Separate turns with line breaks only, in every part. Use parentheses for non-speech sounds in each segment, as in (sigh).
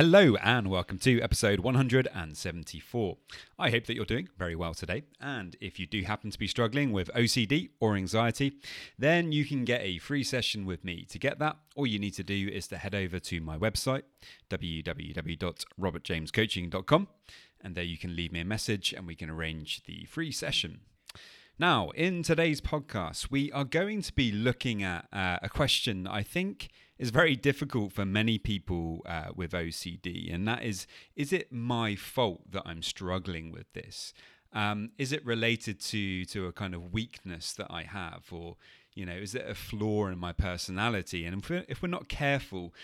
Hello and welcome to episode 174. I hope that you're doing very well today. And if you do happen to be struggling with OCD or anxiety, then you can get a free session with me. To get that, all you need to do is to head over to my website, www.robertjamescoaching.com, and there you can leave me a message and we can arrange the free session. Now, in today's podcast, we are going to be looking at uh, a question I think is very difficult for many people uh, with OCD, and that is is it my fault that I'm struggling with this? Um, is it related to to a kind of weakness that I have, or you know, is it a flaw in my personality? And if we're, if we're not careful,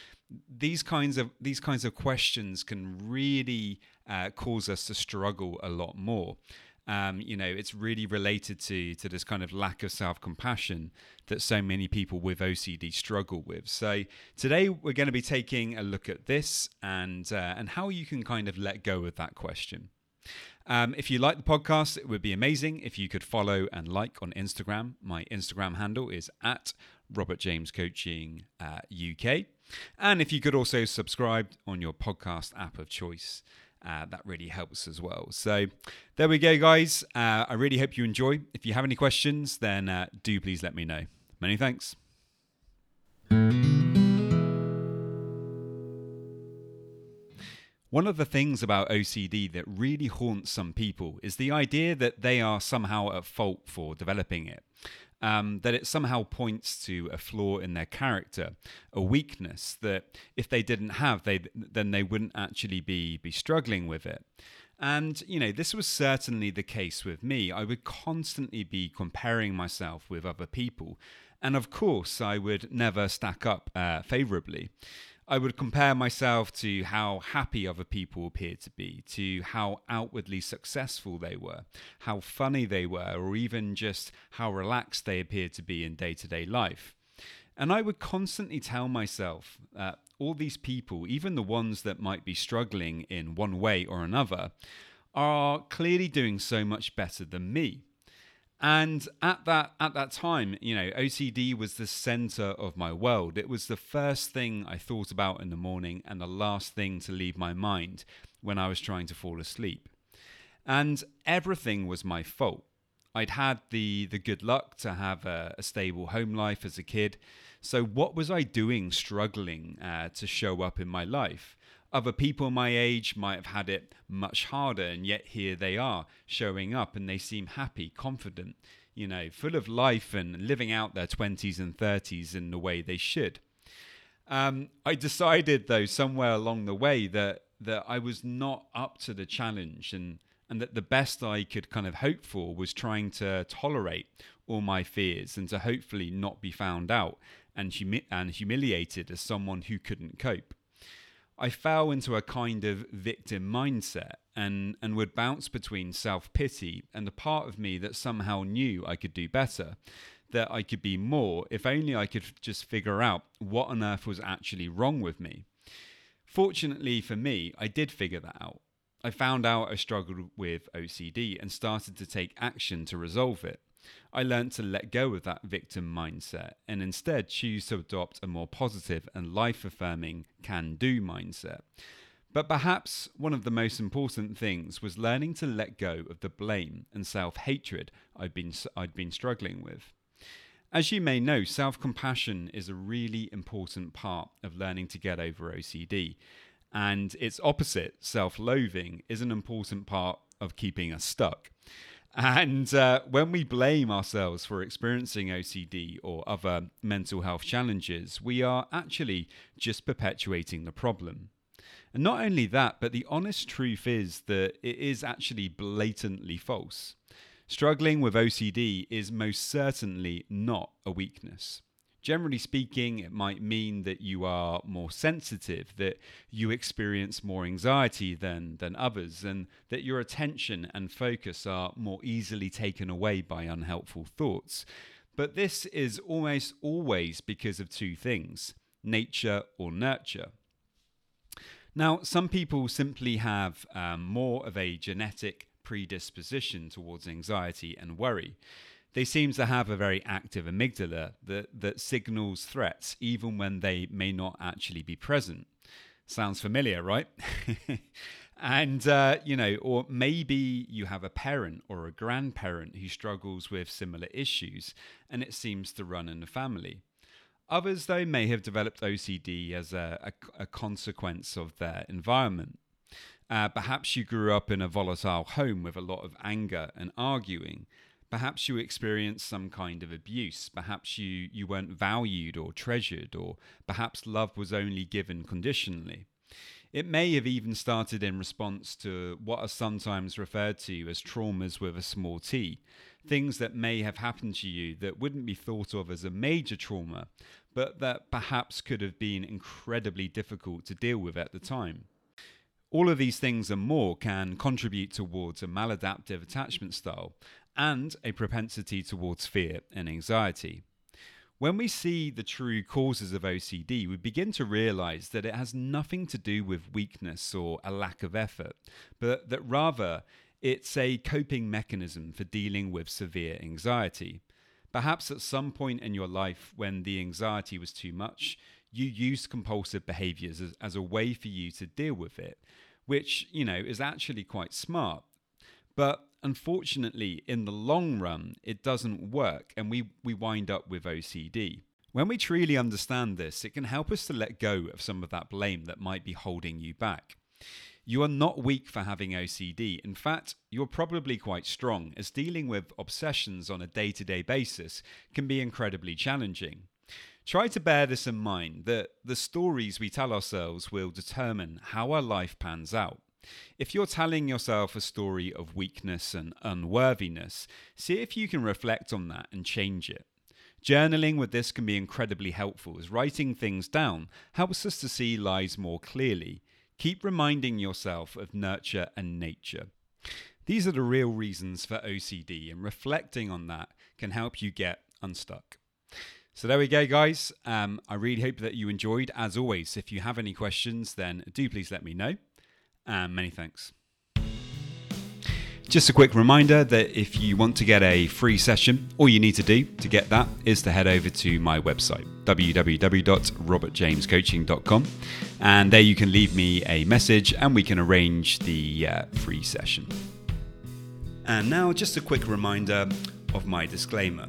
these kinds of these kinds of questions can really uh, cause us to struggle a lot more. Um, you know, it's really related to to this kind of lack of self compassion that so many people with OCD struggle with. So today we're going to be taking a look at this and uh, and how you can kind of let go of that question. Um, if you like the podcast, it would be amazing if you could follow and like on Instagram. My Instagram handle is at Robert James Coaching uh, UK, and if you could also subscribe on your podcast app of choice. Uh, that really helps as well. So there we go, guys. Uh, I really hope you enjoy. If you have any questions, then uh, do please let me know. Many thanks. One of the things about OCD that really haunts some people is the idea that they are somehow at fault for developing it um, that it somehow points to a flaw in their character, a weakness that if they didn't have, they then they wouldn't actually be be struggling with it. And, you know, this was certainly the case with me. I would constantly be comparing myself with other people. And of course, I would never stack up uh, favorably. I would compare myself to how happy other people appeared to be, to how outwardly successful they were, how funny they were, or even just how relaxed they appeared to be in day to day life. And I would constantly tell myself that all these people, even the ones that might be struggling in one way or another, are clearly doing so much better than me. And at that at that time, you know, OCD was the center of my world. It was the first thing I thought about in the morning and the last thing to leave my mind when I was trying to fall asleep. And everything was my fault. I'd had the the good luck to have a, a stable home life as a kid. So what was I doing struggling uh, to show up in my life? Other people my age might have had it much harder, and yet here they are showing up and they seem happy, confident, you know, full of life and living out their 20s and 30s in the way they should. Um, I decided, though, somewhere along the way that, that I was not up to the challenge and, and that the best I could kind of hope for was trying to tolerate all my fears and to hopefully not be found out and, humi- and humiliated as someone who couldn't cope. I fell into a kind of victim mindset and, and would bounce between self pity and the part of me that somehow knew I could do better, that I could be more if only I could just figure out what on earth was actually wrong with me. Fortunately for me, I did figure that out. I found out I struggled with OCD and started to take action to resolve it. I learned to let go of that victim mindset and instead choose to adopt a more positive and life affirming can do mindset. But perhaps one of the most important things was learning to let go of the blame and self hatred I'd been, I'd been struggling with. As you may know, self compassion is a really important part of learning to get over OCD. And its opposite, self loathing, is an important part of keeping us stuck. And uh, when we blame ourselves for experiencing OCD or other mental health challenges, we are actually just perpetuating the problem. And not only that, but the honest truth is that it is actually blatantly false. Struggling with OCD is most certainly not a weakness. Generally speaking, it might mean that you are more sensitive, that you experience more anxiety than, than others, and that your attention and focus are more easily taken away by unhelpful thoughts. But this is almost always because of two things nature or nurture. Now, some people simply have um, more of a genetic predisposition towards anxiety and worry they seem to have a very active amygdala that, that signals threats even when they may not actually be present. Sounds familiar, right? (laughs) and, uh, you know, or maybe you have a parent or a grandparent who struggles with similar issues and it seems to run in the family. Others, though, may have developed OCD as a, a, a consequence of their environment. Uh, perhaps you grew up in a volatile home with a lot of anger and arguing, Perhaps you experienced some kind of abuse. Perhaps you, you weren't valued or treasured, or perhaps love was only given conditionally. It may have even started in response to what are sometimes referred to as traumas with a small t, things that may have happened to you that wouldn't be thought of as a major trauma, but that perhaps could have been incredibly difficult to deal with at the time. All of these things and more can contribute towards a maladaptive attachment style and a propensity towards fear and anxiety. When we see the true causes of OCD, we begin to realize that it has nothing to do with weakness or a lack of effort, but that rather it's a coping mechanism for dealing with severe anxiety. Perhaps at some point in your life when the anxiety was too much, you use compulsive behaviors as, as a way for you to deal with it, which, you know, is actually quite smart. But unfortunately, in the long run, it doesn't work and we, we wind up with OCD. When we truly understand this, it can help us to let go of some of that blame that might be holding you back. You are not weak for having OCD. In fact, you're probably quite strong, as dealing with obsessions on a day to day basis can be incredibly challenging. Try to bear this in mind that the stories we tell ourselves will determine how our life pans out. If you're telling yourself a story of weakness and unworthiness, see if you can reflect on that and change it. Journaling with this can be incredibly helpful as writing things down helps us to see lies more clearly. Keep reminding yourself of nurture and nature. These are the real reasons for OCD, and reflecting on that can help you get unstuck. So there we go, guys. Um, I really hope that you enjoyed. As always, if you have any questions, then do please let me know and many thanks. Just a quick reminder that if you want to get a free session, all you need to do to get that is to head over to my website, www.robertjamescoaching.com. And there you can leave me a message and we can arrange the uh, free session. And now, just a quick reminder of my disclaimer.